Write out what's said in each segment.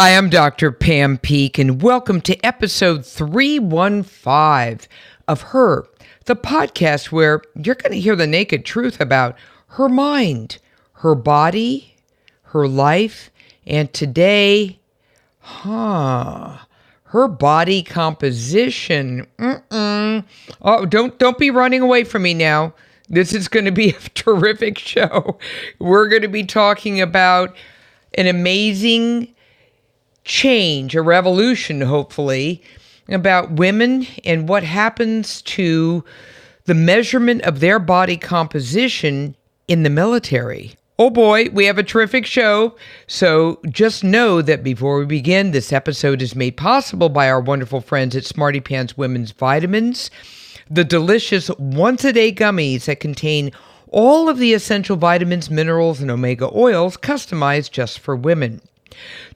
Hi, I'm Dr. Pam Peeke, and welcome to episode 315 of Her, the podcast where you're going to hear the naked truth about her mind, her body, her life, and today, huh, her body composition. Mm-mm. Oh, don't don't be running away from me now. This is going to be a terrific show. We're going to be talking about an amazing change, a revolution, hopefully, about women and what happens to the measurement of their body composition in the military. Oh boy, we have a terrific show. So just know that before we begin, this episode is made possible by our wonderful friends at Smarty Pants Women's Vitamins, the delicious once a day gummies that contain all of the essential vitamins, minerals, and omega oils customized just for women.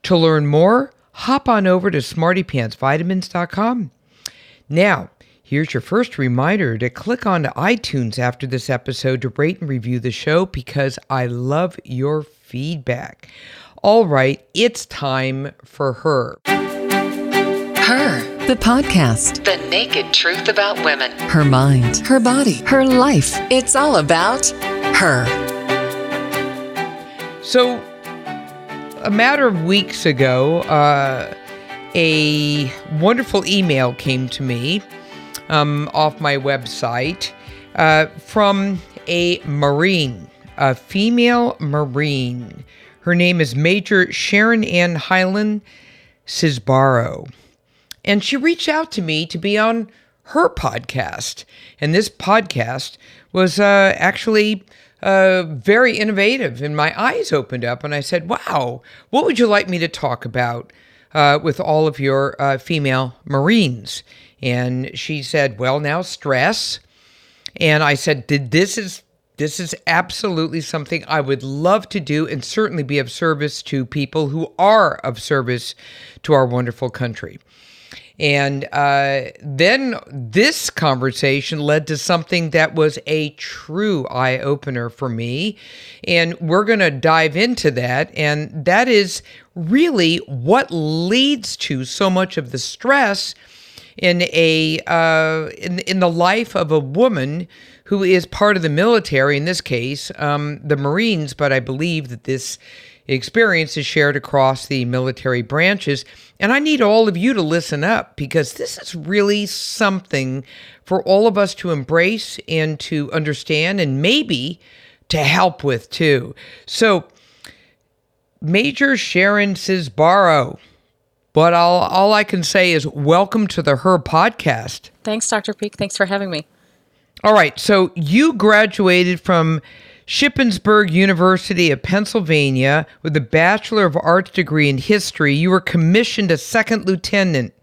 To learn more, hop on over to smartypantsvitamins.com. Now, here's your first reminder to click on to iTunes after this episode to rate and review the show because I love your feedback. All right, it's time for her. Her, the podcast. The naked truth about women. Her mind, her body, her life. It's all about her. So, a matter of weeks ago, uh, a wonderful email came to me um, off my website uh, from a Marine, a female Marine. Her name is Major Sharon Ann Hyland Cisbaro. And she reached out to me to be on her podcast. And this podcast was uh, actually uh, very innovative, and my eyes opened up, and I said, "Wow, what would you like me to talk about uh, with all of your uh, female Marines?" And she said, "Well, now stress." And I said, "Did this is this is absolutely something I would love to do, and certainly be of service to people who are of service to our wonderful country." And uh, then this conversation led to something that was a true eye opener for me. And we're going to dive into that. And that is really what leads to so much of the stress in a uh, in in the life of a woman who is part of the military. In this case, um, the Marines. But I believe that this experience is shared across the military branches. And I need all of you to listen up because this is really something for all of us to embrace and to understand and maybe to help with too. So, Major Sharon Cisbaro. But all, all I can say is welcome to the Her podcast. Thanks, Dr. Peeke. Thanks for having me. All right. So you graduated from Shippensburg University of Pennsylvania with a Bachelor of Arts degree in history. You were commissioned a second lieutenant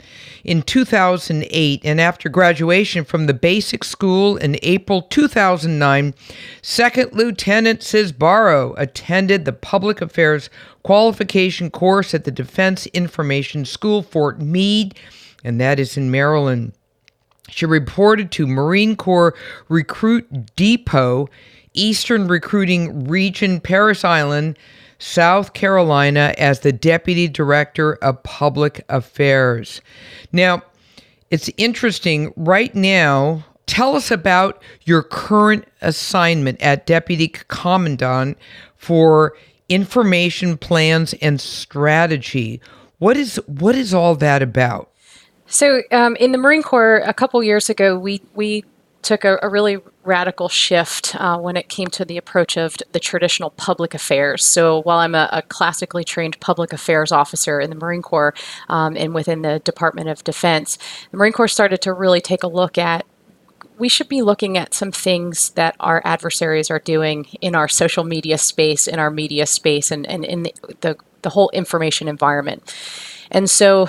in 2008, and after graduation from the basic school in April 2009, Second Lieutenant Cisbaro attended the Public Affairs qualification course at the Defense Information School, Fort Meade, and that is in Maryland. She reported to Marine Corps Recruit Depot Eastern Recruiting Region, Parris Island, South Carolina, as the Deputy Director of Public Affairs. Now, it's interesting. Right now, tell us about your current assignment at Deputy Commandant for Information Plans and Strategy. What is what is all that about? So, um, in the Marine Corps, a couple years ago, we we took a, a really radical shift uh, when it came to the approach of the traditional public affairs. So while I'm a, a classically trained public affairs officer in the Marine Corps um, and within the Department of Defense, the Marine Corps started to really take a look at we should be looking at some things that our adversaries are doing in our social media space, in our media space, and, and in the, the, the whole information environment. And so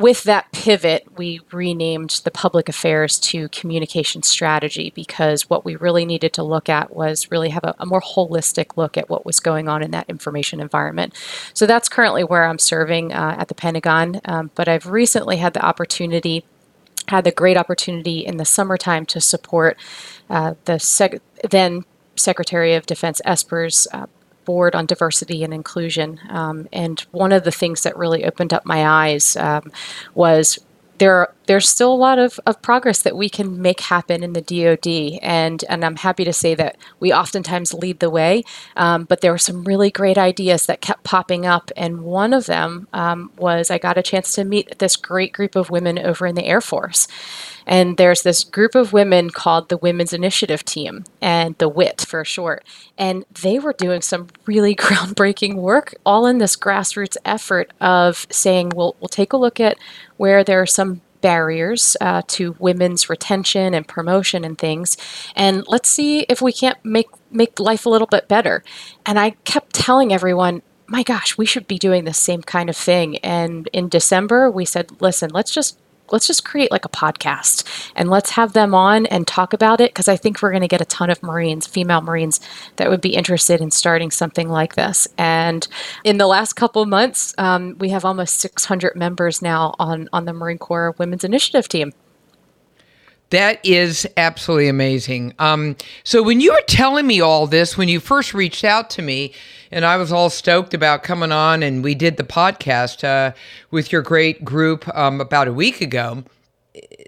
with that pivot, we renamed the public affairs to communication strategy because what we really needed to look at was really have a, a, more holistic look at what was going on in that information environment. So that's currently where I'm serving uh, at the Pentagon, um, but I've recently had the opportunity. Had the great opportunity in the summertime to support uh, the then Secretary of Defense Esper's uh, board on diversity and inclusion. Um, and one of the things that really opened up my eyes um, was there there's still a lot of, of progress that we can make happen in the DoD, and and I'm happy to say that we oftentimes lead the way. Um, but there were some really great ideas that kept popping up, and one of them um, was I got a chance to meet this great group of women over in the Air Force, and there's this group of women called the Women's Initiative Team, and the WIT for short. And they were doing some really groundbreaking work, all in this grassroots effort of saying, well, we'll take a look at where there are some barriers uh, to women's retention and promotion and things. And let's see if we can't make make life a little bit better. And i kept telling everyone my gosh we should be doing the same kind of thing. And in december we said listen let's just let's just create like a podcast and let's have them on and talk about it because I think we're going to get a ton of Marines, female Marines, that would be interested in starting something like this. And in the last couple months, um, we have almost 600 members now on on the Marine Corps Women's Initiative team. That is absolutely amazing. Um, so when you were telling me all this, when you first reached out to me, and I was all stoked about coming on, and we did the podcast uh, with your great group um, about a week ago.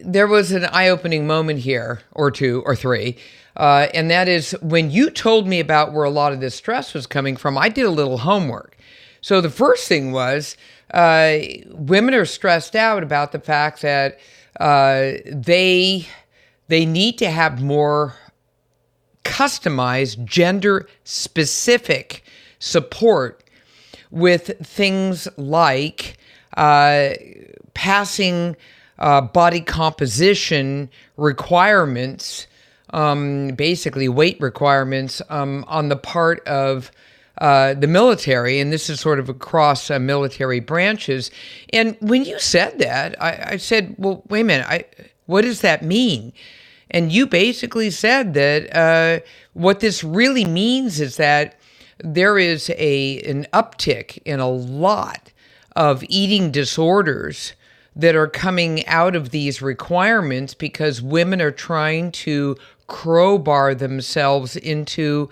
There was an eye-opening moment here, or two, or three, uh, and that is when you told me about where a lot of this stress was coming from. I did a little homework. So the first thing was uh, women are stressed out about the fact that they they need to have more customized, gender specific support with things like uh, passing uh, body composition requirements, um, basically weight requirements um, on the part of uh, the military, and this is sort of across uh, military branches. And when you said that, I, I, said, "Well, wait a minute. I, what does that mean?" And you basically said that uh, what this really means is that there is a an uptick in a lot of eating disorders that are coming out of these requirements because women are trying to crowbar themselves into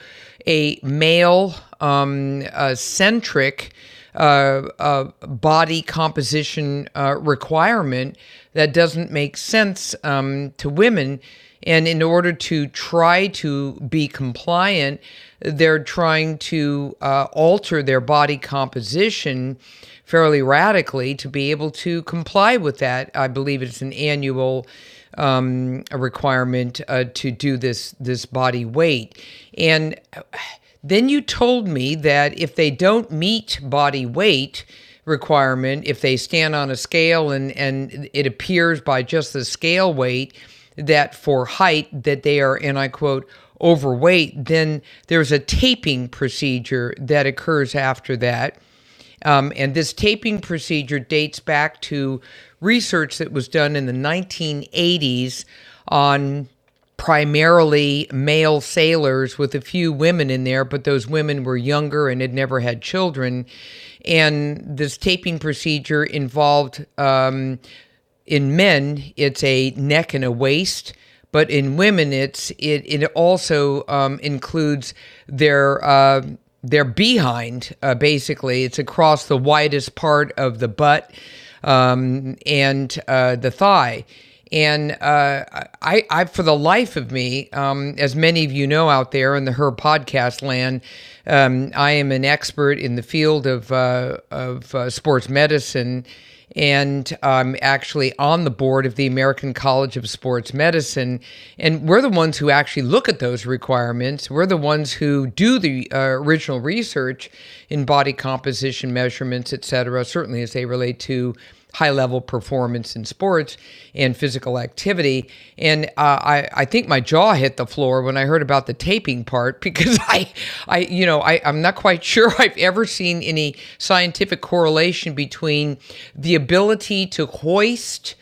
a male um, centric uh, body composition uh, requirement that doesn't make sense um, to women. And in order to try to be compliant, they're trying to uh, alter their body composition fairly radically to be able to comply with that. I believe it's an annual um, requirement uh, to do this this body weight, and then you told me that if they don't meet body weight requirement, if they stand on a scale and, and it appears by just the scale weight that for height that they are, and I quote, overweight, then there's a taping procedure that occurs after that. Um, and this taping procedure dates back to research that was done in the 1980s on primarily male sailors with a few women in there, but those women were younger and had never had children. And this taping procedure involved, um, in men, it's a neck and a waist. But in women, it's it it also um, includes their uh, their behind. Uh, basically, it's across the widest part of the butt um, and uh, the thigh and uh, I, I, for the life of me, um, as many of you know out there in the Her podcast land, um, I am an expert in the field of uh, of uh, sports medicine, and I'm actually on the board of the American College of Sports Medicine. And we're the ones who actually look at those requirements. We're the ones who do the uh, original research in body composition measurements, et cetera, certainly as they relate to high level performance in sports and physical activity. And uh, I, I think my jaw hit the floor when I heard about the taping part because I, I you know, I, I'm not quite sure I've ever seen any scientific correlation between the ability to hoist.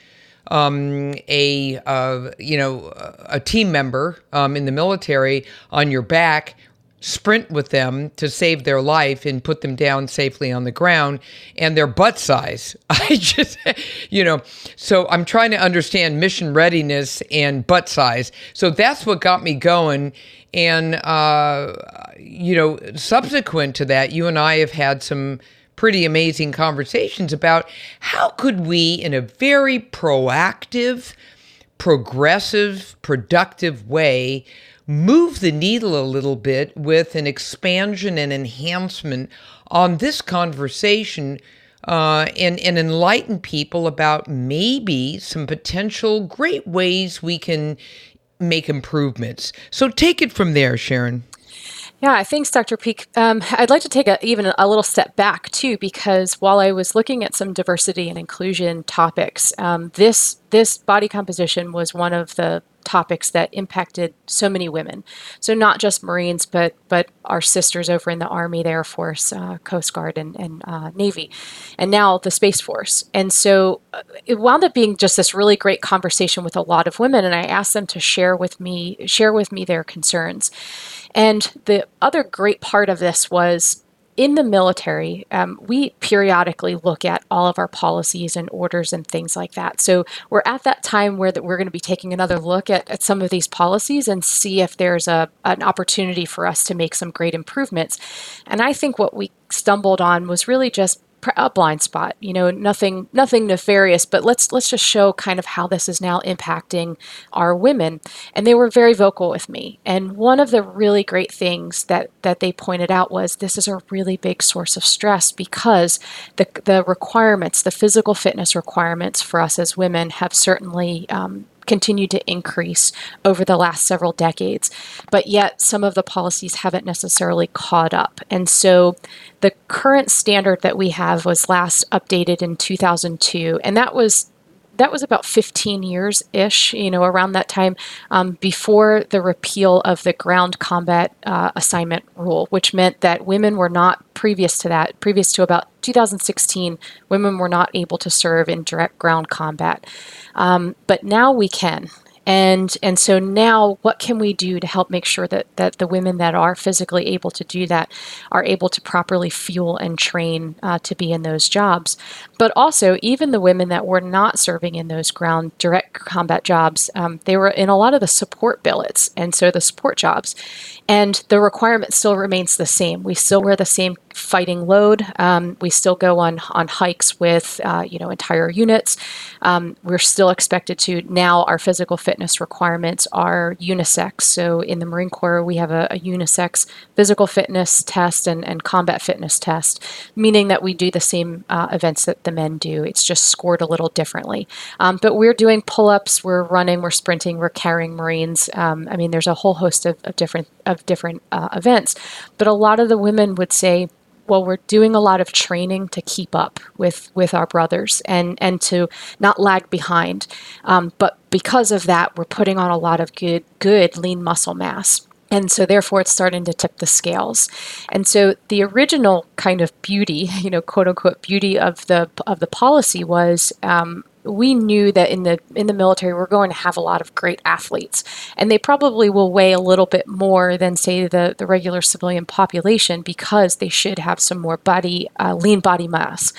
Um, a uh, you know a team member um, in the military on your back sprint with them to save their life and put them down safely on the ground and their butt size. I just, you know, so I'm trying to understand mission readiness and butt size. So that's what got me going. And, uh, you know, subsequent to that, you and I have had some pretty amazing conversations about how could we, in a very proactive, progressive, productive way, move the needle a little bit with an expansion and enhancement on this conversation uh, and, and enlighten people about maybe some potential great ways we can make improvements. So take it from there, Sharon. Yeah, thanks, Dr. Peeke. Um, I'd like to take a, even a little step back too, because while I was looking at some diversity and inclusion topics, um, this this body composition was one of the topics that impacted so many women. So not just Marines, but but our sisters over in the Army, the Air Force, uh, Coast Guard, and, and uh, Navy, and now the Space Force. And so uh, it wound up being just this really great conversation with a lot of women. And I asked them to share with me share with me their concerns. And the other great part of this was in the military, um, we periodically look at all of our policies and orders and things like that. So we're at that time where that we're going to be taking another look at, at some of these policies and see if there's a an opportunity for us to make some great improvements. And I think what we stumbled on was really just a blind spot you know nothing nothing nefarious but let's let's just show kind of how this is now impacting our women. And they were very vocal with me. And one of the really great things that that they pointed out was this is a really big source of stress because the the requirements the physical fitness requirements for us as women have certainly um, continued to increase over the last several decades, but yet some of the policies haven't necessarily caught up. And so the current standard that we have was last updated in 2002, and that was that was about 15 years ish, you know, around that time um, before the repeal of the ground combat uh, assignment rule, which meant that women were not previous to that, previous to about 2016, women were not able to serve in direct ground combat. Um, but now we can and and so now what can we do to help make sure that that the women that are physically able to do that are able to properly fuel and train uh, to be in those jobs but also even the women that were not serving in those ground direct combat jobs um, they were in a lot of the support billets and so the support jobs and the requirement still remains the same we still wear the same fighting load. Um, we still go on on hikes with uh, you know entire units. Um, we're still expected to now. Our physical fitness requirements are unisex. So in the Marine Corps, we have a, a unisex physical fitness test and, and combat fitness test, meaning that we do the same uh, events that the men do. It's just scored a little differently. Um, but we're doing pull-ups, we're running, we're sprinting, we're carrying Marines. Um, I mean, there's a whole host of, of different of different uh, events. But a lot of the women would say well we're doing a lot of training to keep up with with our brothers and and to not lag behind um, but because of that we're putting on a lot of good good lean muscle mass and so therefore it's starting to tip the scales. And so the original kind of beauty you know quote unquote beauty of the of the policy was um, we knew that in the in the military we're going to have a lot of great athletes. And they probably will weigh a little bit more than say the, the regular civilian population because they should have some more body uh, lean body mass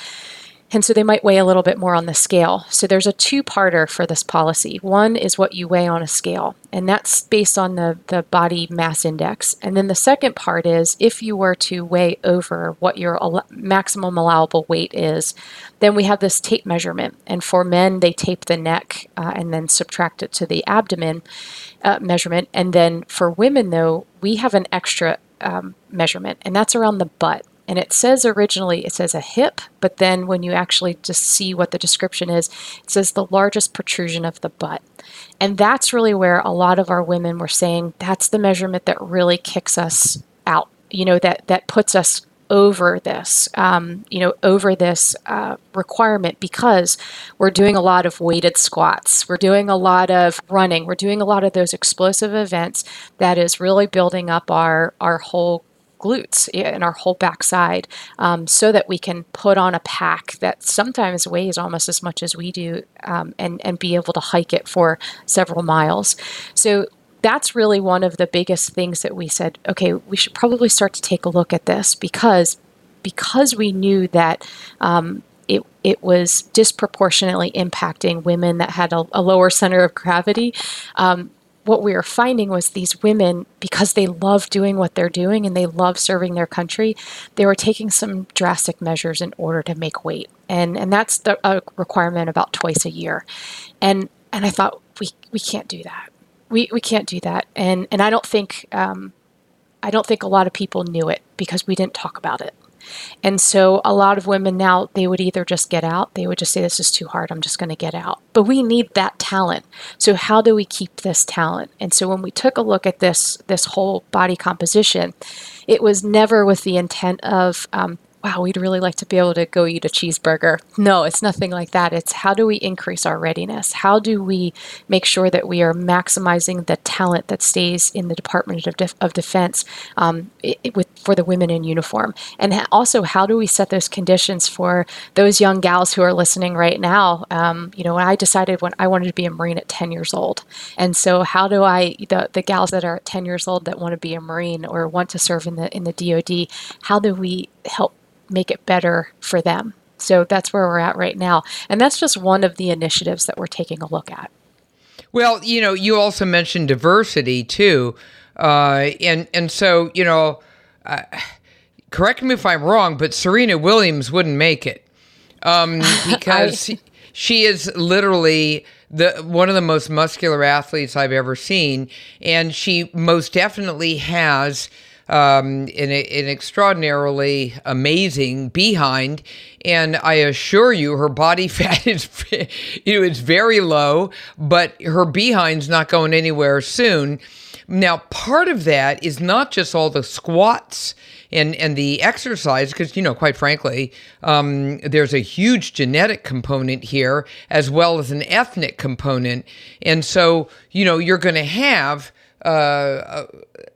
and so they might weigh a little bit more on the scale. So there's a two parter for this policy. One is what you weigh on a scale, and that's based on the, the body mass index. And then the second part is if you were to weigh over what your al- maximum allowable weight is, then we have this tape measurement. And for men, they tape the neck uh, and then subtract it to the abdomen uh, measurement. And then for women, though, we have an extra um, measurement, and that's around the butt. And it says originally, it says a hip, but then when you actually just see what the description is, it says the largest protrusion of the butt. And that's really where a lot of our women were saying that's the measurement that really kicks us out, you know, that, that puts us over this, um, you know, over this uh, requirement because we're doing a lot of weighted squats, we're doing a lot of running, we're doing a lot of those explosive events that is really building up our our whole glutes and our whole backside um, so that we can put on a pack that sometimes weighs almost as much as we do um, and, and be able to hike it for several miles. So that's really one of the biggest things that we said, okay, we should probably start to take a look at this because because we knew that um, it, it was disproportionately impacting women that had a, a lower center of gravity. Um, what we were finding was these women, because they love doing what they're doing and they love serving their country, they were taking some drastic measures in order to make weight. And, and that's the, a requirement about twice a year. And, and I thought, we, we can't do that. We, we can't do that. And, and I don't think, um, I don't think a lot of people knew it because we didn't talk about it. And so a lot of women now, they would either just get out, they would just say, This is too hard, I'm just going to get out. But we need that talent. So how do we keep this talent? And so when we took a look at this, this whole body composition, it was never with the intent of um, wow, we'd really like to be able to go eat a cheeseburger. No, it's nothing like that. It's how do we increase our readiness? How do we make sure that we are maximizing the talent that stays in the Department of, Def- of Defense um, it, with, for the women in uniform? And ha- also, how do we set those conditions for those young gals who are listening right now? Um, you know, when I decided when I wanted to be a Marine at 10 years old. And so, how do I, the, the gals that are 10 years old that want to be a Marine or want to serve in the, in the DoD, how do we help make it better for them. So that's where we're at right now. And that's just one of the initiatives that we're taking a look at. Well, you know, you also mentioned diversity too. Uh, and, and so, you know, uh, correct me if I'm wrong, but Serena Williams wouldn't make it um, because I, she is literally the one of the most muscular athletes I've ever seen, and she most definitely has um, an, an extraordinarily amazing behind. And I assure you, her body fat is, you know, it's very low, but her behind's not going anywhere soon. Now, part of that is not just all the squats and and the exercise, because you know, quite frankly, um, there's a huge genetic component here as well as an ethnic component, and so you know, you're going to have uh, uh,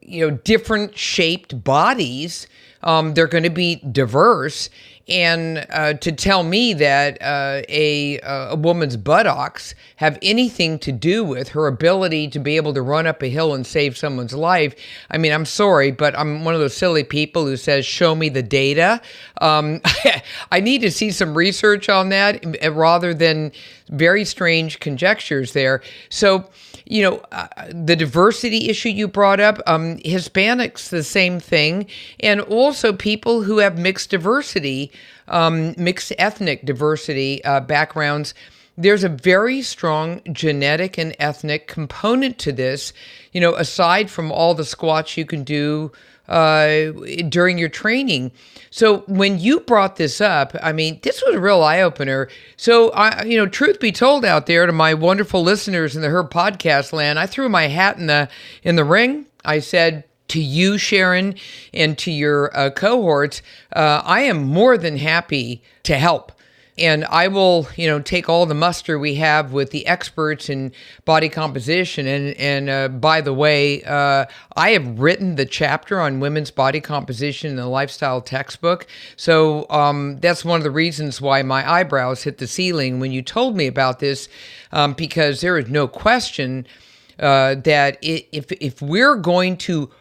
you know different shaped bodies. Um, they're going to be diverse, and uh, to tell me that uh, a a woman's buttocks have anything to do with her ability to be able to run up a hill and save someone's life, I mean, I'm sorry, but I'm one of those silly people who says, "Show me the data." Um, I need to see some research on that rather than very strange conjectures there. So you know, uh, the diversity issue you brought up, um, Hispanics, the same thing, and also people who have mixed diversity, um, mixed ethnic diversity uh, backgrounds. There's a very strong genetic and ethnic component to this, you know, aside from all the squats you can do uh, during your training. So when you brought this up, I mean, this was a real eye opener. So I, you know, truth be told, out there to my wonderful listeners in the Her podcast land, I threw my hat in the in the ring. I said to you, Sharon, and to your uh, cohorts, uh, I am more than happy to help and I will, you know, take all the muster we have with the experts in body composition. And and uh, by the way, uh, I have written the chapter on women's body composition in the lifestyle textbook. So um, that's one of the reasons why my eyebrows hit the ceiling when you told me about this, um, because there is no question uh, that if if we're going to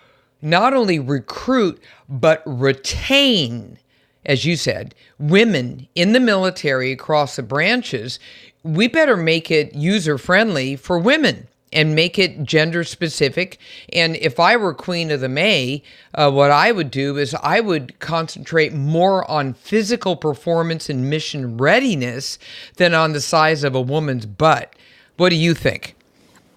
not only recruit but retain as you said, women in the military across the branches, we better make it user friendly for women and make it gender specific. And if I were Queen of the May, uh, what I would do is I would concentrate more on physical performance and mission readiness than on the size of a woman's butt. What do you think?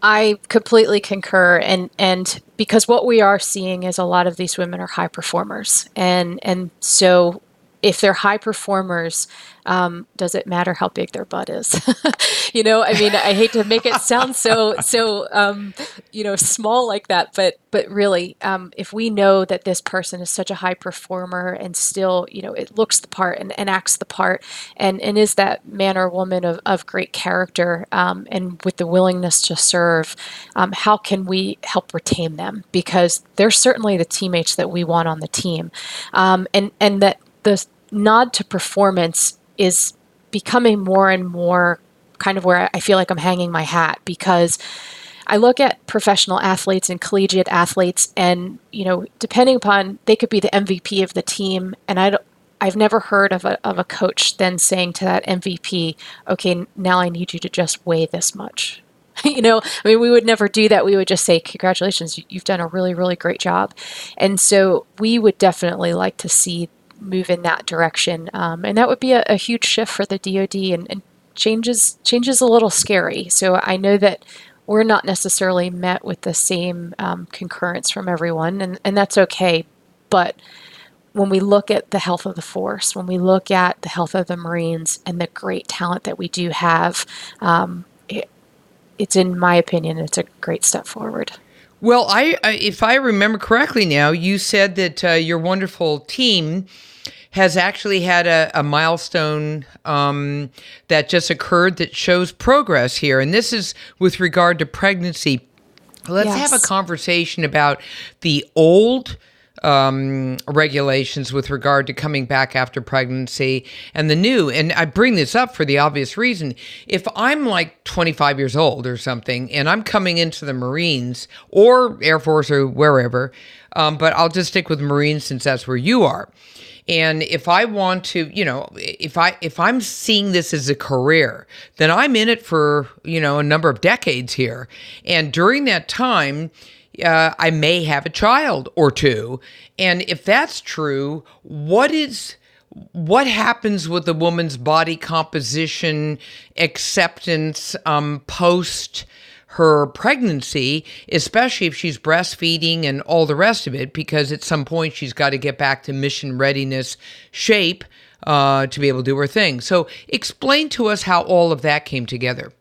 I completely concur, and and because what we are seeing is a lot of these women are high performers, and and so if they're high performers, um, does it matter how big their butt is? you know, I mean, I hate to make it sound so so um, you know small like that, but but really, um, if we know that this person is such a high performer and still, you know, it looks the part and, and acts the part, and and is that man or woman of, of great character um, and with the willingness to serve, um, how can we help retain them? Because they're certainly the teammates that we want on the team, um, and and that the nod to performance is becoming more and more kind of where I feel like I'm hanging my hat because I look at professional athletes and collegiate athletes, and you know, depending upon they could be the MVP of the team, and I don't. I've never heard of a, of a coach then saying to that MVP, okay, now I need you to just weigh this much. you know, I mean, we would never do that. We would just say, congratulations, you've done a really, really great job. And so we would definitely like to see move in that direction. Um, and that would be a, a, huge shift for the DoD and, and changes changes a little scary. So I know that we're not necessarily met with the same um, concurrence from everyone, and, and that's okay. But when we look at the health of the force, when we look at the health of the Marines and the great talent that we do have, um, it, it's in my opinion, it's a great step forward. Well, I, if I remember correctly now, you said that uh, your wonderful team has actually had a, a milestone um, that just occurred that shows progress here. And this is with regard to pregnancy. Let's yes. have a conversation about the old um, regulations with regard to coming back after pregnancy and the new. And I bring this up for the obvious reason. If I'm like 25 years old or something and I'm coming into the Marines or Air Force or wherever, um, but I'll just stick with Marines since that's where you are. And if I want to, you know, if I if I'm seeing this as a career, then I'm in it for, you know, a number of decades here. And during that time, uh, I may have a child or two. And if that's true, what is what happens with a woman's body composition acceptance um, post her pregnancy, especially if she's breastfeeding and all the rest of it, because at some point she's got to get back to mission readiness shape uh, to be able to do her thing. So, explain to us how all of that came together.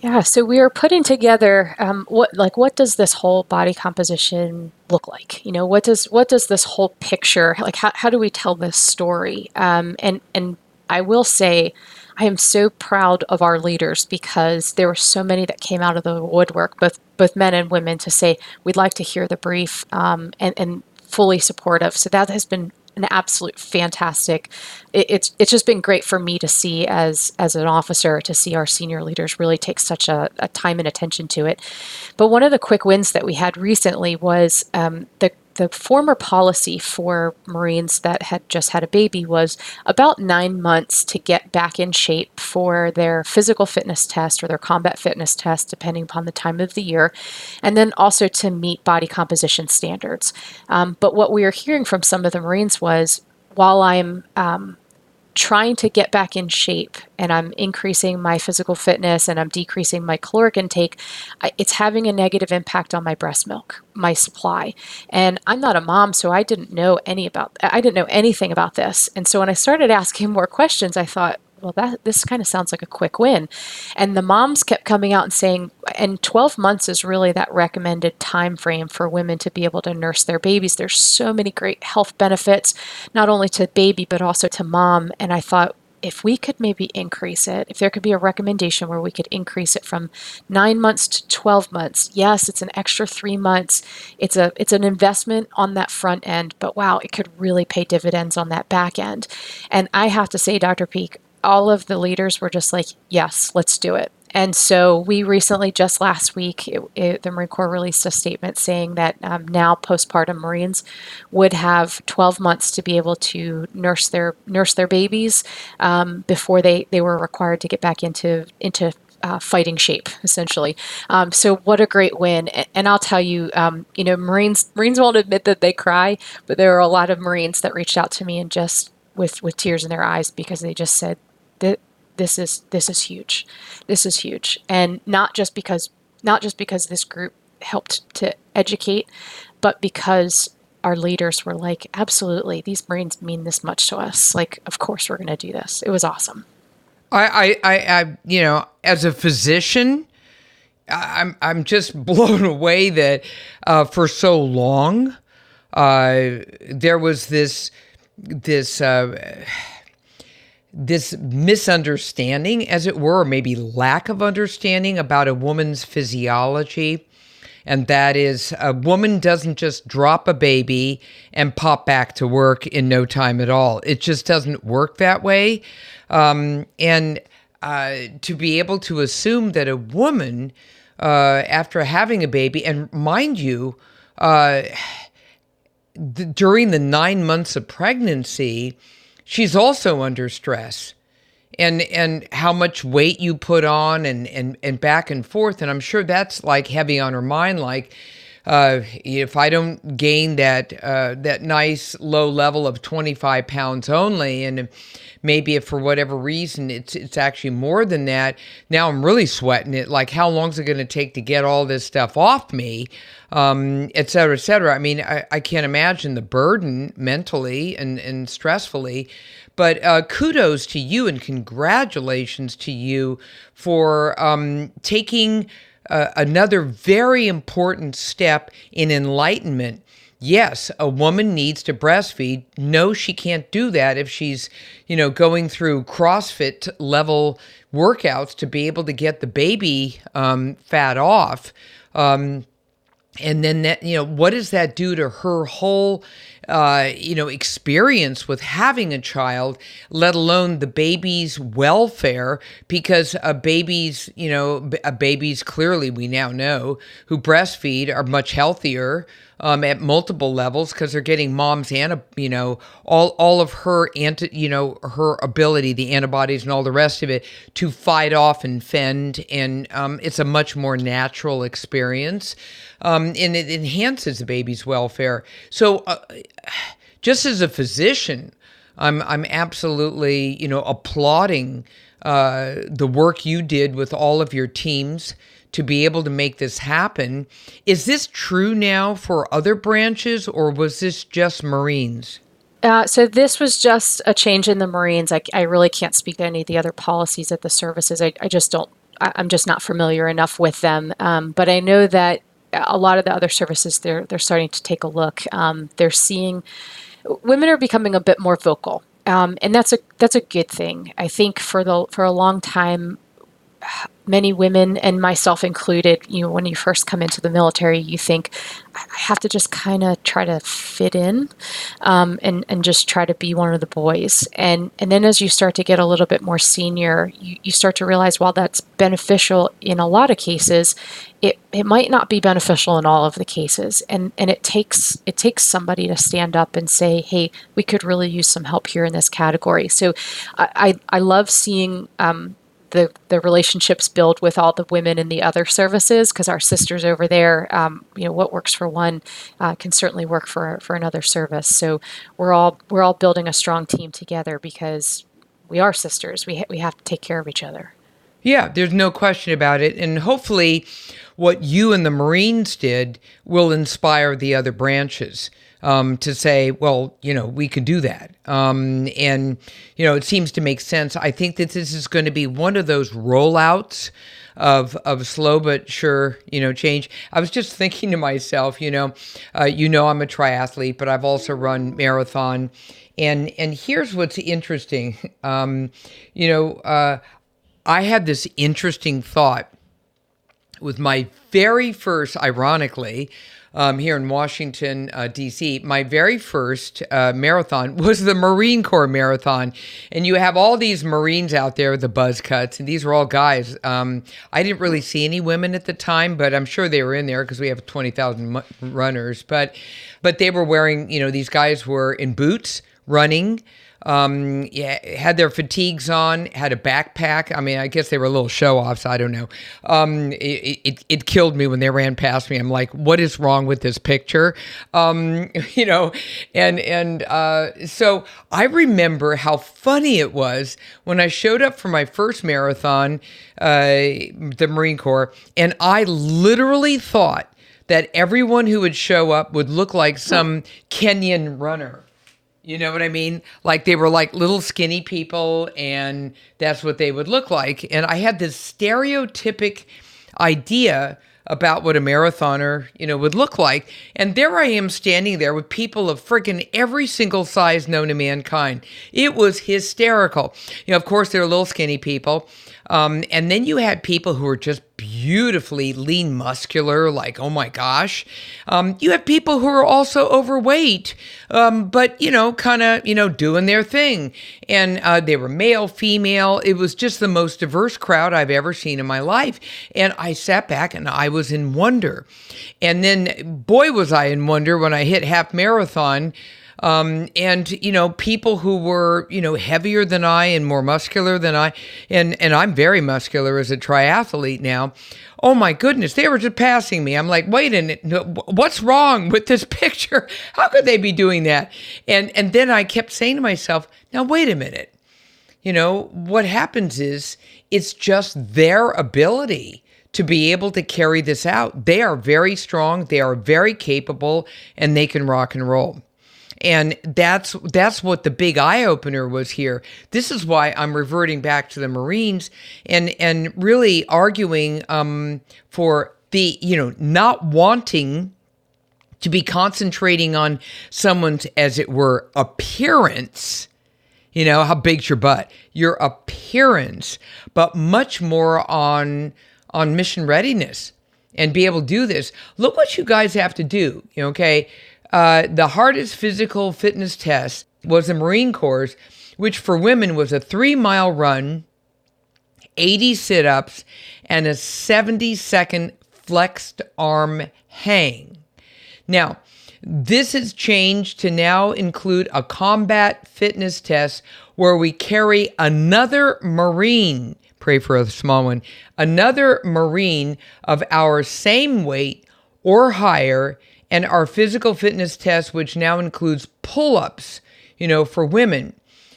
Yeah, so we are putting together um, what like what does this whole body composition look like? You know, what does what does this whole picture like? How, how do we tell this story? Um, and and I will say I am so proud of our leaders because there were so many that came out of the woodwork, both both men and women, to say we'd like to hear the brief um, and, and fully supportive. So that has been an absolute fantastic. It, it's it's just been great for me to see as as an officer to see our senior leaders really take such a, a time and attention to it. But one of the quick wins that we had recently was um, the the former policy for Marines that had just had a baby was about nine months to get back in shape for their physical fitness test or their combat fitness test, depending upon the time of the year, and then also to meet body composition standards. Um, but what we are hearing from some of the Marines was while I'm um, trying to get back in shape and I'm increasing my physical fitness and I'm decreasing my caloric intake, it's having a negative impact on my breast milk, my supply. And I'm not a mom, so I didn't know any about I didn't know anything about this. And so when I started asking more questions, I thought, well that this kind of sounds like a quick win and the moms kept coming out and saying and 12 months is really that recommended time frame for women to be able to nurse their babies there's so many great health benefits not only to baby but also to mom and i thought if we could maybe increase it, if there could be a recommendation where we could increase it from nine months to 12 months, yes, it's an extra three months. It's a it's an investment on that front end, but wow, it could really pay dividends on that back end. And I have to say, Dr. Peeke, all of the leaders were just like, yes, let's do it. And so we recently, just last week, it, it, the Marine Corps released a statement saying that um, now postpartum Marines would have 12 months to be able to nurse their nurse their babies um, before they, they were required to get back into into uh, fighting shape, essentially. Um, so what a great win! And I'll tell you, um, you know, Marines Marines won't admit that they cry, but there are a lot of Marines that reached out to me and just with with tears in their eyes because they just said this is this is huge. This is huge, and not just because not just because this group helped to educate, but because our leaders were like, absolutely, these Marines mean this much to us. Like, of course, we're going to do this. It was awesome. I, I, I, you know, as a physician, I'm, I'm just blown away that uh, for so long uh, there was this, this. Uh, this misunderstanding, as it were, maybe lack of understanding about a woman's physiology. And that is, a woman doesn't just drop a baby and pop back to work in no time at all. It just doesn't work that way. Um, and uh, to be able to assume that a woman uh, after having a baby. And mind you, uh, th- during the nine months of pregnancy, she's also under stress. And, and how much weight you put on and, and, and back and forth. And I'm sure that's like heavy on her mind. Like, uh, if I don't gain that uh, that nice low level of 25 pounds only, and maybe if for whatever reason it's it's actually more than that, now I'm really sweating it. Like, how long is it going to take to get all this stuff off me, um, et cetera, et cetera? I mean, I, I can't imagine the burden mentally and and stressfully. But uh, kudos to you and congratulations to you for um, taking another very important step in enlightenment. Yes, a woman needs to breastfeed. No, she can't do that if she's, you know, going through CrossFit level workouts to be able to get the baby um, fat off. Um, and then that you know what does that do to her whole uh, you know experience with having a child let alone the baby's welfare because a baby's you know a baby's clearly we now know who breastfeed are much healthier um, at multiple levels because they're getting mom's anti, you know, all all of her anti, you know, her ability, the antibodies and all the rest of it to fight off and fend, and um, it's a much more natural experience, um, and it enhances the baby's welfare. So, uh, just as a physician, I'm I'm absolutely you know applauding uh, the work you did with all of your teams to be able to make this happen. Is this true now for other branches, or was this just Marines? Uh, so this was just a change in the Marines. I, I, really can't speak to any of the other policies at the services. I, I just don't. I, am just not familiar enough with them. Um, but I know that a lot of the other services they're they're starting to take a look. Um, they're seeing women are becoming a bit more vocal, um, and that's a that's a good thing. I think for the for a long time, many women and myself included you know when you first come into the military you think i have to just kind of try to fit in um, and and just try to be one of the boys. And and then as you start to get a little bit more senior you, you start to realize while that's beneficial in a lot of cases it, it might not be beneficial in all of the cases. And and it takes it takes somebody to stand up and say hey we could really use some help here in this category. So i i, I love seeing um, the the relationships build with all the women in the other services because our sisters over there, um, you know, what works for one uh, can certainly work for for another service. So we're all we're all building a strong team together because we are sisters. We ha- we have to take care of each other. Yeah, there's no question about it, and hopefully, what you and the Marines did will inspire the other branches um, to say, well, you know, we could do that. Um, and, you know, it seems to make sense. I think that this is going to be one of those rollouts of of slow but sure, you know, change. I was just thinking to myself, you know, uh, you know, I'm a triathlete, but I've also run marathon, and and here's what's interesting. Um, you know, uh, I had this interesting thought with my very first, ironically, um, here in Washington, uh, D.C., my very first uh, marathon was the Marine Corps Marathon. And you have all these Marines out there, with the buzz cuts, and these were all guys. Um, I didn't really see any women at the time, but I'm sure they were in there because we have 20,000 runners. But, but they were wearing, you know, these guys were in boots running um, yeah, had their fatigues on, had a backpack. I mean, I guess they were a little show offs. I don't know. Um, it, it, it, killed me when they ran past me. I'm like, what is wrong with this picture? Um, you know, and and uh, so I remember how funny it was when I showed up for my first marathon, uh, the Marine Corps, and I literally thought that everyone who would show up would look like some Kenyan runner you know what I mean? Like they were like little skinny people, and that's what they would look like. And I had this stereotypic idea about what a marathoner, you know, would look like. And there I am standing there with people of freaking every single size known to mankind. It was hysterical. You know, of course, they're little skinny people. Um, and then you had people who were just beautifully lean, muscular, like, oh my gosh. Um, you have people who are also overweight, um, but, you know, kind of, you know, doing their thing. And uh, they were male, female. It was just the most diverse crowd I've ever seen in my life. And I sat back and I was in wonder. And then, boy, was I in wonder when I hit half marathon um, and you know people who were you know heavier than I and more muscular than I, and and I'm very muscular as a triathlete now. Oh my goodness, they were just passing me. I'm like, wait a minute, what's wrong with this picture? How could they be doing that? And and then I kept saying to myself, now wait a minute. You know what happens is it's just their ability to be able to carry this out. They are very strong, they are very capable, and they can rock and roll. And that's that's what the big eye opener was here. This is why I'm reverting back to the Marines and and really arguing um, for the you know not wanting to be concentrating on someone's as it were appearance you know how big's your butt your appearance but much more on on mission readiness and be able to do this look what you guys have to do okay uh, the hardest physical fitness test was the Marine Corps, which for women was a three mile run, 80 sit ups, and a 70 second flexed arm hang. Now, this has changed to now include a combat fitness test where we carry another Marine, pray for a small one, another Marine of our same weight or higher and our physical fitness test, which now includes pull ups, you know, for women.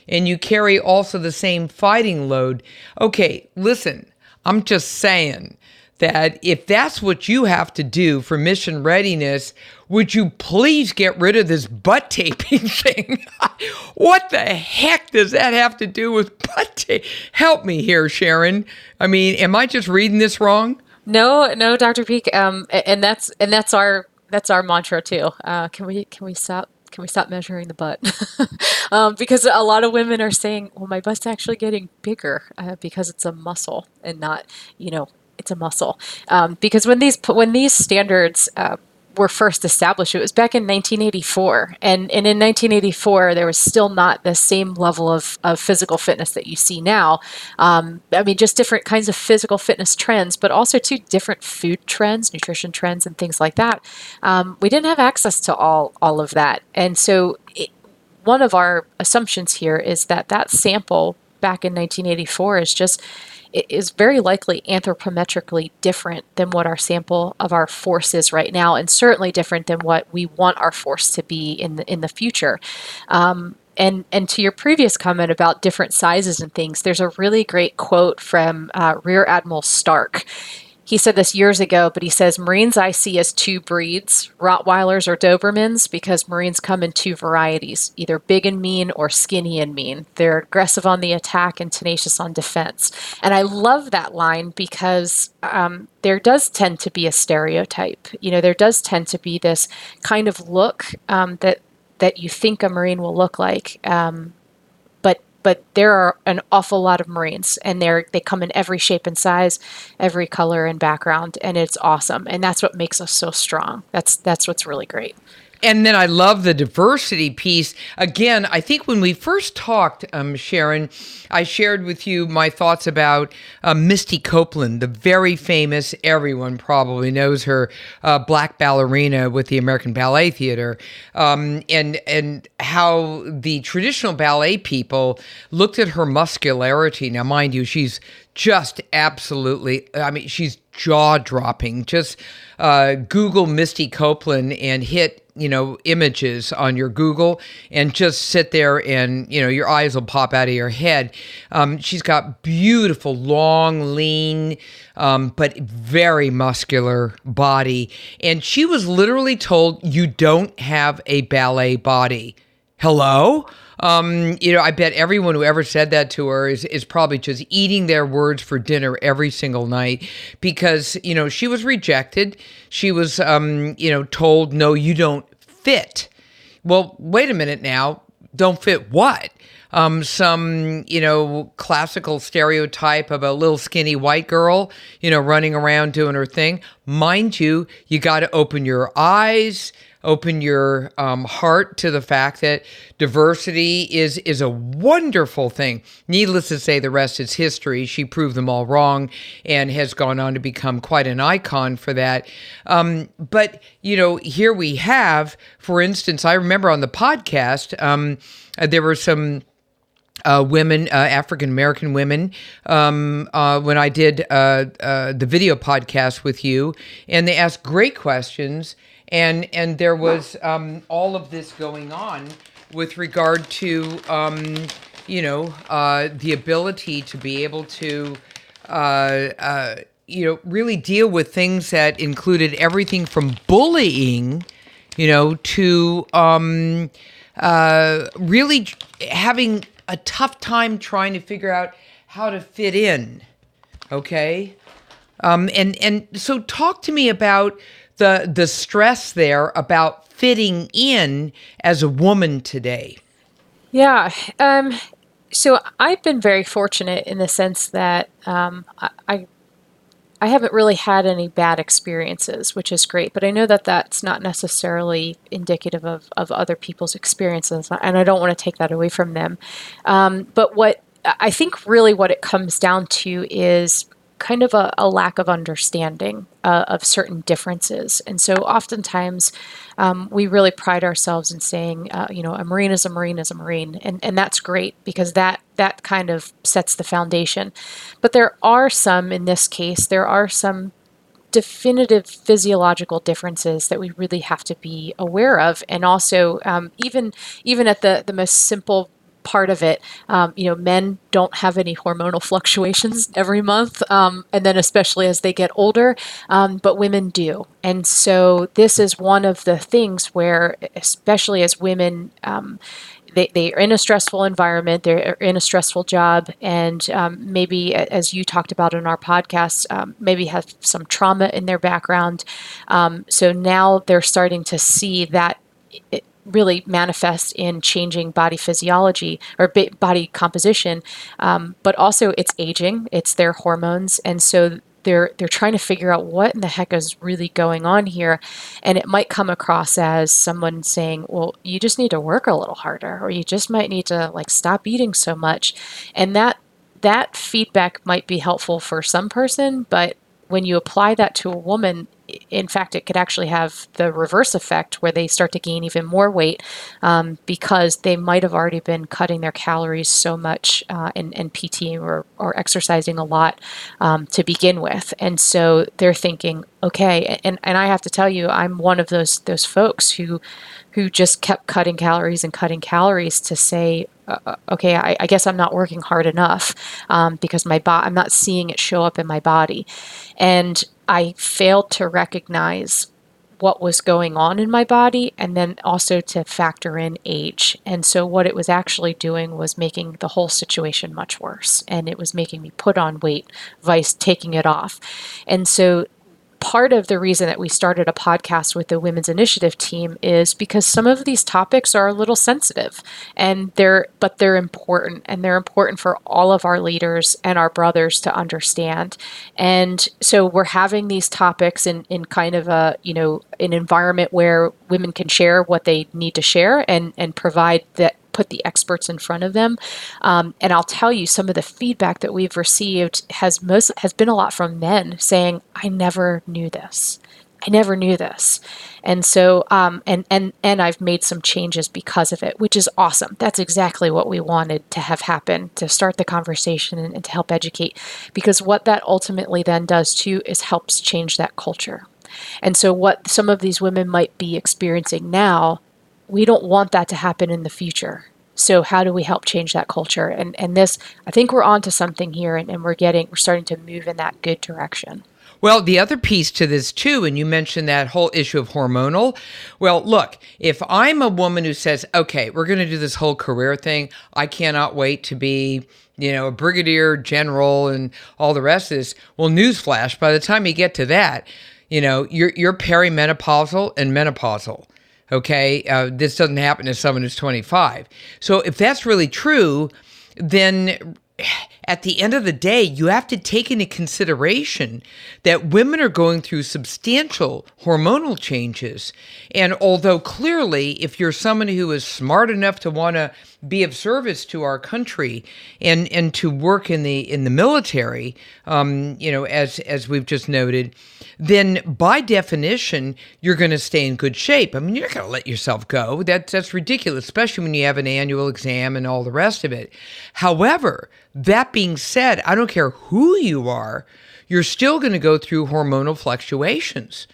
And you carry also the same fighting load. Okay, listen, I'm just saying that if that's what you have to do for mission readiness, would you please get rid of this butt taping thing? what the heck does that have to do with butt tape? Help me here, Sharon. I mean, am I just reading this wrong? No, no, Dr. Peeke. Um, and that's and that's our that's our mantra too. Uh, can we can we stop can we stop measuring the butt? um, because a lot of women are saying, well, my butt's actually getting bigger uh, because it's a muscle and not, you know, it's a muscle. Um, because when these when these standards uh, were first established. It was back in 1984. And, and in 1984, there was still not the same level of, of physical fitness that you see now. Um, I mean, just different kinds of physical fitness trends, but also two different food trends, nutrition trends, and things like that. Um, we didn't have access to all, all of that. And so it, one of our assumptions here is that that sample back in 1984 is just is very likely anthropometrically different than what our sample of our force is right now, and certainly different than what we want our force to be in the in the future. Um, and and to your previous comment about different sizes and things, there's a really great quote from uh, Rear Admiral Stark he said this years ago, but he says Marines I see as two breeds, Rottweilers or Dobermans, because Marines come in two varieties, either big and mean or skinny and mean. They're aggressive on the attack and tenacious on defense. And I love that line because um, there does tend to be a stereotype. You know, there does tend to be this kind of look um, that that you think a Marine will look like. Um, but there are an awful lot of Marines, and they're they come in every shape and size, every color and background, and it's awesome. And that's what makes us so strong. That's that's what's really great and then I love the diversity piece. Again, I think when we first talked, um, Sharon, I shared with you my thoughts about uh, Misty Copeland, the very famous, everyone probably knows her, uh, black ballerina with the American Ballet Theater, um, and and how the traditional ballet people looked at her muscularity. Now, mind you, she's just absolutely. I mean, she's jaw dropping. Just uh, Google Misty Copeland and hit you know images on your google and just sit there and you know your eyes will pop out of your head. Um, she's got beautiful long lean um, but very muscular body. And she was literally told you don't have a ballet body. Hello um, you know, I bet everyone who ever said that to her is, is probably just eating their words for dinner every single night because, you know, she was rejected. She was, um, you know, told, no, you don't fit. Well, wait a minute now. Don't fit what? um, some, you know, classical stereotype of a little skinny white girl, you know, running around doing her thing. Mind you, you got to open your eyes open your um, heart to the fact that diversity is is a wonderful thing. Needless to say, the rest is history. She proved them all wrong and has gone on to become quite an icon for that. Um, but you know, here we have, for instance, I remember on the podcast um, uh, there were some. Uh, women, uh, African American women, um, uh, when I did uh, uh, the video podcast with you, and they asked great questions and and there was um, all of this going on with regard to um, you know uh, the ability to be able to uh, uh, you know really deal with things that included everything from bullying you know to um, uh, really having a tough time trying to figure out how to fit in okay? Um, and and so talk to me about the the stress there about fitting in as a woman today? Yeah. Um, so I've been very fortunate in the sense that um, I, I haven't really had any bad experiences, which is great. But I know that that's not necessarily indicative of, of other people's experiences, and I don't want to take that away from them. Um, but what I think really what it comes down to is kind of a, a lack of understanding uh, of certain differences. And so oftentimes um, we really pride ourselves in saying, uh, you know, a Marine is a Marine is a Marine. And, and that's great because that, that kind of sets the foundation. But there are some, in this case, there are some definitive physiological differences that we really have to be aware of and also um, even even at the the most simple part of it. Um, you know, men don't have any hormonal fluctuations every month, um, and then especially as they get older, um, but women do. And so this is one of the things where, especially as women, um, they, they are in a stressful environment, they're in a stressful job, and um, maybe, as you talked about in our podcast, um, maybe have some trauma in their background. so now they're starting to see that. It, really manifest in changing body physiology or body composition, um, but also it's aging, it's their hormones, and so they're they're trying to figure out what in the heck is really going on here, and it might come across as someone saying, "Well, you just need to work a little harder, or you just might need to like stop eating so much," and that that feedback might be helpful for some person, but when you apply that to a woman, in fact, it could actually have the reverse effect where they start to gain even more weight um, because they might have already been cutting their calories so much uh, and, and PT or, or exercising a lot um, to begin with. And so they're thinking, okay, and, and I have to tell you, I'm one of those those folks who who just kept cutting calories and cutting calories to say, uh, uh okay, I, I, guess I'm not working hard enough um, because my bo- I'm not seeing it show up in my body, and I failed to recognize what was going on in my body and then also to factor in age. And so, what it was actually doing was making the whole situation much worse. And it was making me put on weight, vice taking it off. And so, part of the reason that we started a podcast with the Women's Initiative team is because some of these topics are a little sensitive and they're but they're important and they're important for all of our leaders and our brothers to understand. And so we're having these topics in, in kind of a, you know, an environment where women can share what they need to share and, and provide that put the experts in front of them. Um, and I'll tell you, some of the feedback that we've received has most has been a lot from men saying, "I never knew this." I never knew this. And so, um, and, and, and I've made some changes because of it, which is awesome. That's exactly what we wanted to have happen to start the conversation and, and to help educate. Because what that ultimately then does too is helps change that culture. And so, what some of these women might be experiencing now we don't want that to happen in the future. So how do we help change that culture? And and this, I think we're onto something here, and, and we're getting we're starting to move in that good direction. Well, the other piece to this too, and you mentioned that whole issue of hormonal. Well, look, if I'm a woman who says, "Okay, we're going to do this whole career thing. I cannot wait to be." You know, a brigadier general and all the rest of this. Well, newsflash, by the time you get to that, you know, you're you're perimenopausal and menopausal Okay, uh, this doesn't happen to someone who's 25. So if that's really true, then at the end of the day, you have to take into consideration that women are going through substantial hormonal changes. And although clearly, if you're someone who is smart enough to want to be of service to our country and, and to work in the in the military, um, you know, as as we've just noted, then by definition, you're going to stay in good shape. I mean, you're not going to let yourself go. That, that's ridiculous, especially when you have an annual exam and all the rest of it. However, that being said, I don't care who you are, you're still going to go through hormonal fluctuations.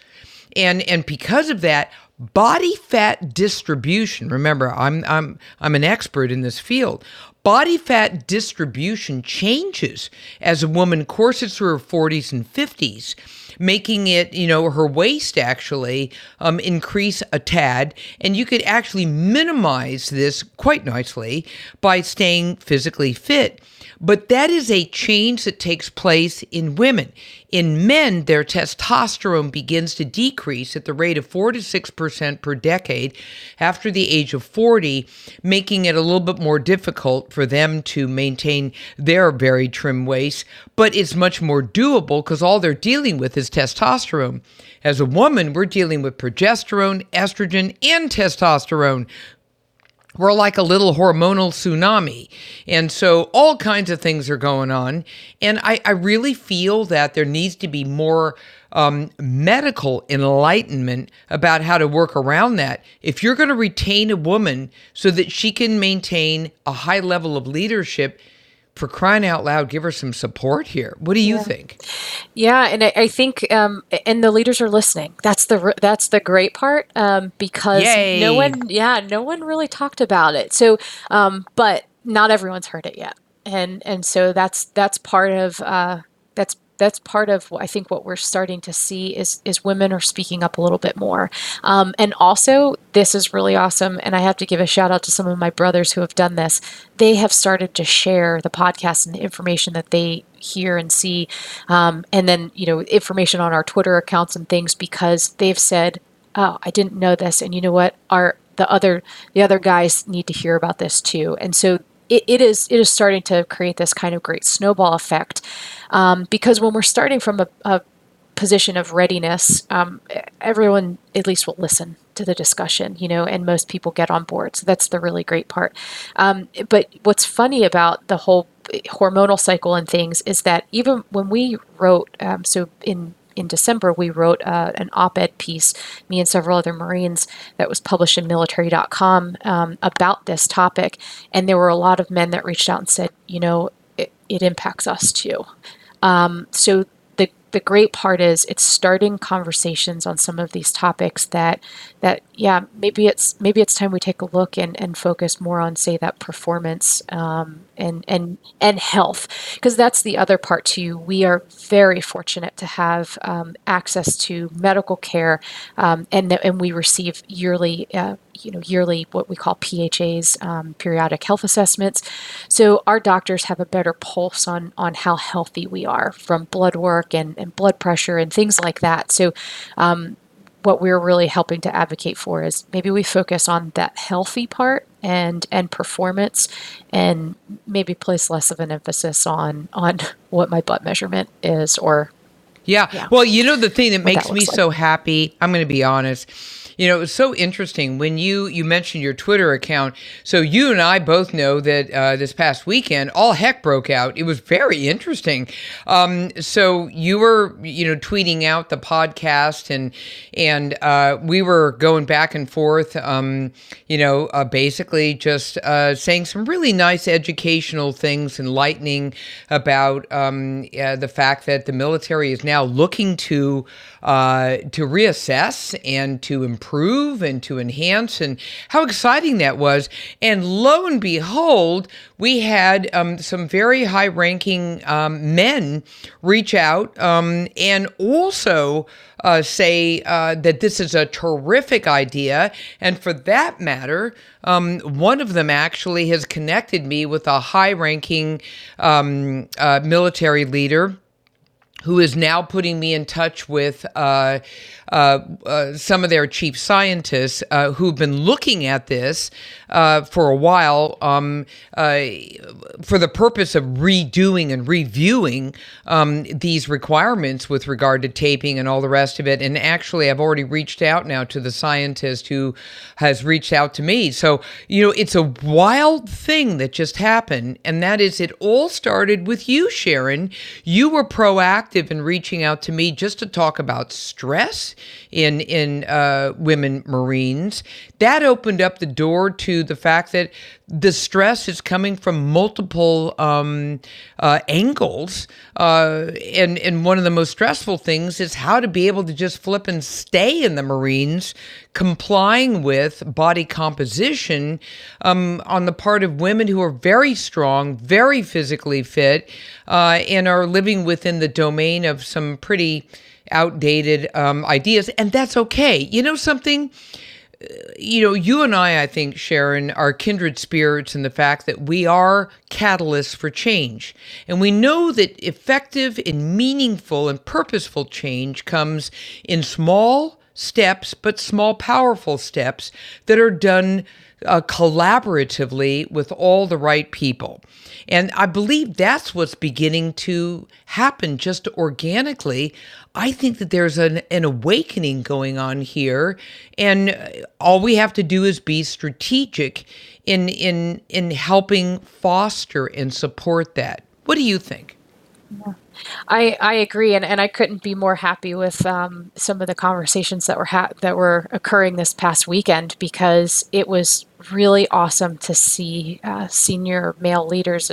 And, and because of that, body fat distribution remember i'm i'm i'm an expert in this field body fat distribution changes as a woman courses through her 40s and 50s making it, you know, her waist actually um, increase a tad. And you could actually minimize this quite nicely by staying physically fit. But that is a change that takes place in women. In men, their testosterone begins to decrease at the rate of 4 to 6% per decade after the age of 40, making it a little bit more difficult for them to maintain their very trim waist. But it's much more doable because all they're dealing with is testosterone. As a woman, we're dealing with progesterone, estrogen, and testosterone, we're like a little hormonal tsunami. And so all kinds of things are going on. And I, I really feel that there needs to be more um, medical enlightenment about how to work around that. If you're going to retain a woman so that she can maintain a high level of leadership, for crying out loud, give her some support here. What do you yeah. think? Yeah, and I, I think, um, and the leaders are listening. That's the that's the great part um, because Yay. no one, yeah, no one really talked about it. So, um, but not everyone's heard it yet, and and so that's that's part of uh, that's part of I think what we're starting to see is is women are speaking up a little bit more, um, and also this is really awesome. And I have to give a shout out to some of my brothers who have done this. They have started to share the podcast and the information that they hear and see, um, and then you know information on our Twitter accounts and things because they've said, "Oh, I didn't know this," and you know what, our the other the other guys need to hear about this too. And so it, it is it is starting to create this kind of great snowball effect um, because when we're starting from a, a position of readiness, um, everyone at least will listen to the discussion, you know, and most people get on board. So that's the really great part. Um, but what's funny about the whole hormonal cycle and things is that even when we wrote, um, so in in December, we wrote uh, an op ed piece, me and several other Marines, that was published in military.com um, about this topic. And there were a lot of men that reached out and said, you know, it, it impacts us too. Um, so the, the great part is it's starting conversations on some of these topics that that yeah maybe it's maybe it's time we take a look and, and focus more on say that performance um, and and and health because that's the other part too. We are very fortunate to have um, access to medical care um, and that and we receive yearly uh, you know yearly what we call PHAs um, periodic health assessments. So our doctors have a better pulse on on how healthy we are from blood work and, and blood pressure and things like that. So um, what we're really helping to advocate for is maybe we focus on that healthy part and and performance and maybe place less of an emphasis on on what my butt measurement is or yeah. yeah. Well, you know the thing that makes that me like. so happy, I'm going to be honest you know, it was so interesting when you you mentioned your Twitter account. So you and I both know that uh, this past weekend, all heck broke out. It was very interesting. Um, so you were, you know, tweeting out the podcast, and and uh, we were going back and forth. Um, you know, uh, basically just uh, saying some really nice educational things, enlightening about um, the fact that the military is now looking to uh, to reassess and to improve and to enhance, and how exciting that was. And lo and behold, we had um, some very high ranking um, men reach out um, and also uh, say uh, that this is a terrific idea. And for that matter, um, one of them actually has connected me with a high ranking um, uh, military leader who is now putting me in touch with uh, uh, uh, some of their chief scientists uh, who've been looking at this uh, for a while um, uh, for the purpose of redoing and reviewing um, these requirements with regard to taping and all the rest of it. And actually, I've already reached out now to the scientist who has reached out to me. So, you know, it's a wild thing that just happened. And that is, it all started with you, Sharon. You were proactive in reaching out to me just to talk about stress in in uh, women Marines. That opened up the door to the fact that the stress is coming from multiple um, uh, angles, uh, and and one of the most stressful things is how to be able to just flip and stay in the Marines, complying with body composition um, on the part of women who are very strong, very physically fit, uh, and are living within the domain of some pretty outdated um, ideas, and that's okay. You know something? You know, you and I, I think, Sharon, are kindred spirits in the fact that we are catalysts for change. And we know that effective and meaningful and purposeful change comes in small steps, but small, powerful steps that are done uh, collaboratively with all the right people. And I believe that's what's beginning to happen just organically. I think that there's an, an awakening going on here. And all we have to do is be strategic in, in, in helping foster and support that. What do you think? Yeah. I, I agree, and, and I couldn't be more happy with um, some of the conversations that were ha- that were occurring this past weekend because it was really awesome to see uh, senior male leaders.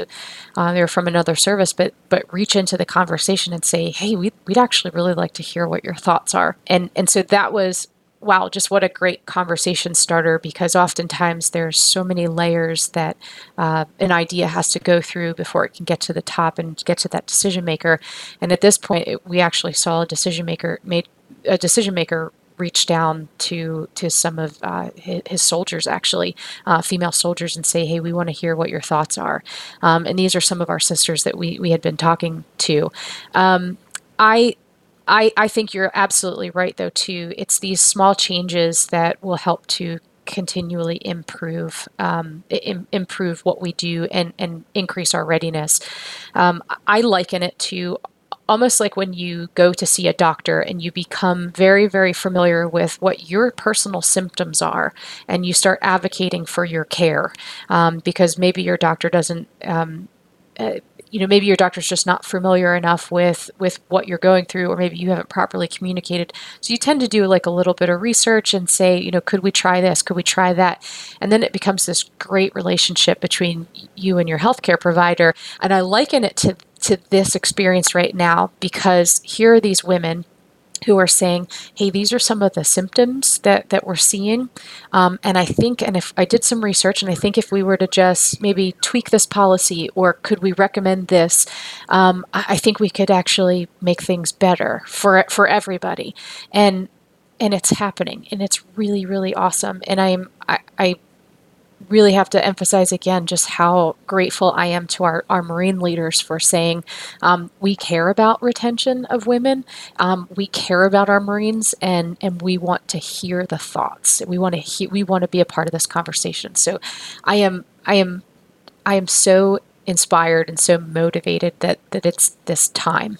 Uh, they're from another service, but but reach into the conversation and say, "Hey, we'd, we'd actually really like to hear what your thoughts are." And and so that was wow, just what a great conversation starter because oftentimes there's so many layers that uh, an idea has to go through before it can get to the top and get to that decision maker. And at this point, it, we actually saw a decision maker made a decision maker reach down to to some of uh, his, his, soldiers, actually, uh, female soldiers, and say, "Hey, we want to hear what your thoughts are." Um, and these are some of our sisters that we we had been talking to. Um, I I, I think you're absolutely right, though, too. It's these small changes that will help to continually improve um, Im- improve what we do and, and increase our readiness. Um, I liken it to almost like when you go to see a doctor and you become very, very familiar with what your personal symptoms are and you start advocating for your care um, because maybe your doctor doesn't. Um, uh, you know maybe your doctor's just not familiar enough with with what you're going through or maybe you haven't properly communicated. So you tend to do like a little bit of research and say you know could we try this? Could we try that? And then it becomes this great relationship between you and your healthcare provider. And i liken it to to this experience right now because here are these women who are saying, hey, these are some of the symptoms that, that we're seeing. Um, and I think, and if I did some research, and I think if we were to just maybe tweak this policy or could we recommend this, um, I think we could actually make things better for, for everybody. And and it's happening and it's really really awesome and i'm I, I really have to emphasize again just how grateful I am to our, our Marine leaders for saying um, we care about retention of women, um, we care about our Marines, and and we want to hear the thoughts. We want to he- we want to be a part of this conversation. So, I am I am I am so inspired and so motivated that that it's this time.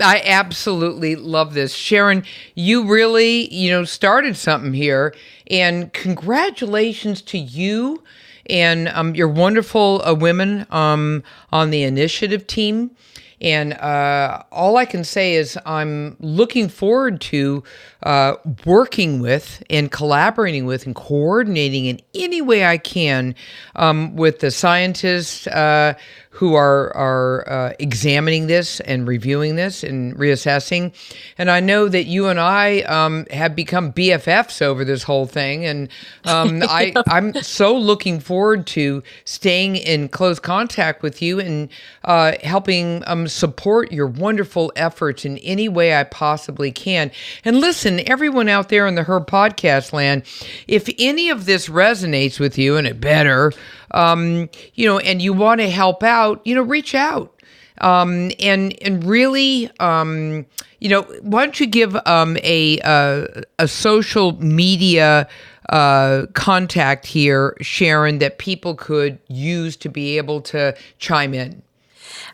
I absolutely love this. Sharon, you really, you know, started something here. And congratulations to you and um, your wonderful uh, women um, on the initiative team. And uh, all I can say is I'm looking forward to uh, working with and collaborating with and coordinating in any way I can um, with the scientists uh, who are are uh, examining this and reviewing this and reassessing. And I know that you and I um, have become BFFs over this whole thing, and um, I I'm so looking forward to staying in close contact with you and uh, helping um, support your wonderful efforts in any way I possibly can. And listen, everyone out there in the Her Podcast land, if any of this resonates with you, and it better um, you know, and you want to help out, you know, reach out. um, and and really, um, you know, why don't you give um, a uh, a social media uh, contact here, Sharon, that people could use to be able to chime in?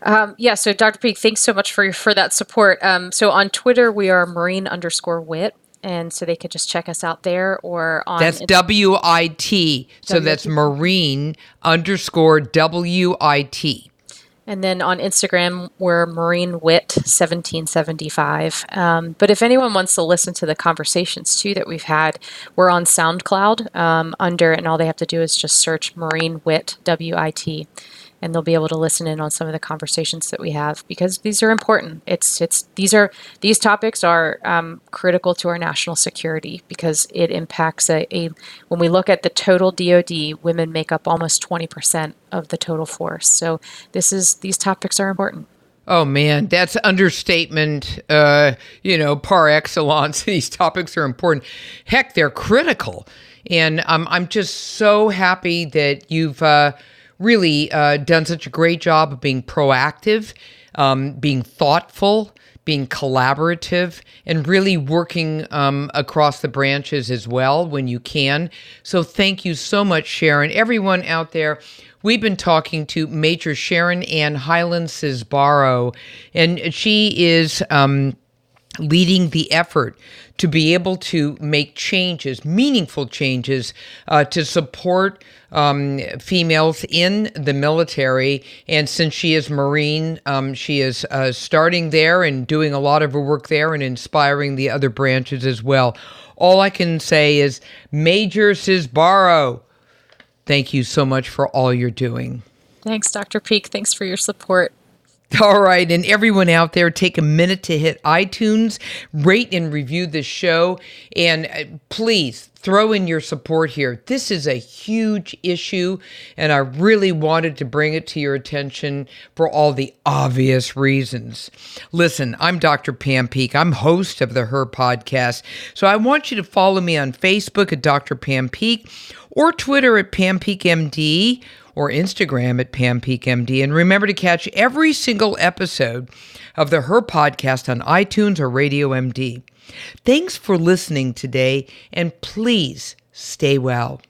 Um, yeah, so Dr. Peeke, thanks so much for for that support. Um, so on Twitter, we are marine underscore wit, and so they could just check us out there or on. That's W I T. So that's marine underscore W I T. And then on Instagram, we're Marine Wit 1775. Um, but if anyone wants to listen to the conversations too that we've had, we're on SoundCloud um, under, and all they have to do is just search Marine Wit W I T and they'll be able to listen in on some of the conversations that we have because these are important. It's it's these are these topics are um, critical to our national security because it impacts a, a when we look at the total DoD, women make up almost twenty percent of the total force. So this is these topics are important. Oh man, that's understatement. Uh, you know, par excellence. These topics are important. Heck, they're critical, and um, I'm just so happy that you've. Uh, really uh, done such a great job of being proactive, um, being thoughtful, being collaborative, and really working um, across the branches as well when you can. So thank you so much, Sharon. Everyone out there, we've been talking to Major Sharon Ann Hyland Cisbaro, and she is. Um, leading the effort to be able to make changes, meaningful changes, uh, to support um, females in the military. And since she is Marine, um, she is uh, starting there and doing a lot of her work there and inspiring the other branches as well. All I can say is, Major Cisbaro, thank you so much for all you're doing. Thanks, Dr. Peeke. Thanks for your support. All right. And everyone out there, take a minute to hit iTunes, rate and review the show, and uh, please throw in your support here. This is a huge issue, and I really wanted to bring it to your attention for all the obvious reasons. Listen, I'm Dr. Pam Peeke. I'm host of the Her podcast. So I want you to follow me on Facebook at Dr. Pam Peeke or Twitter at Pam Peeke MD or Instagram at PamPeekeMD. And remember to catch every single episode of the Her podcast on iTunes or Radio MD. Thanks for listening today, and please stay well.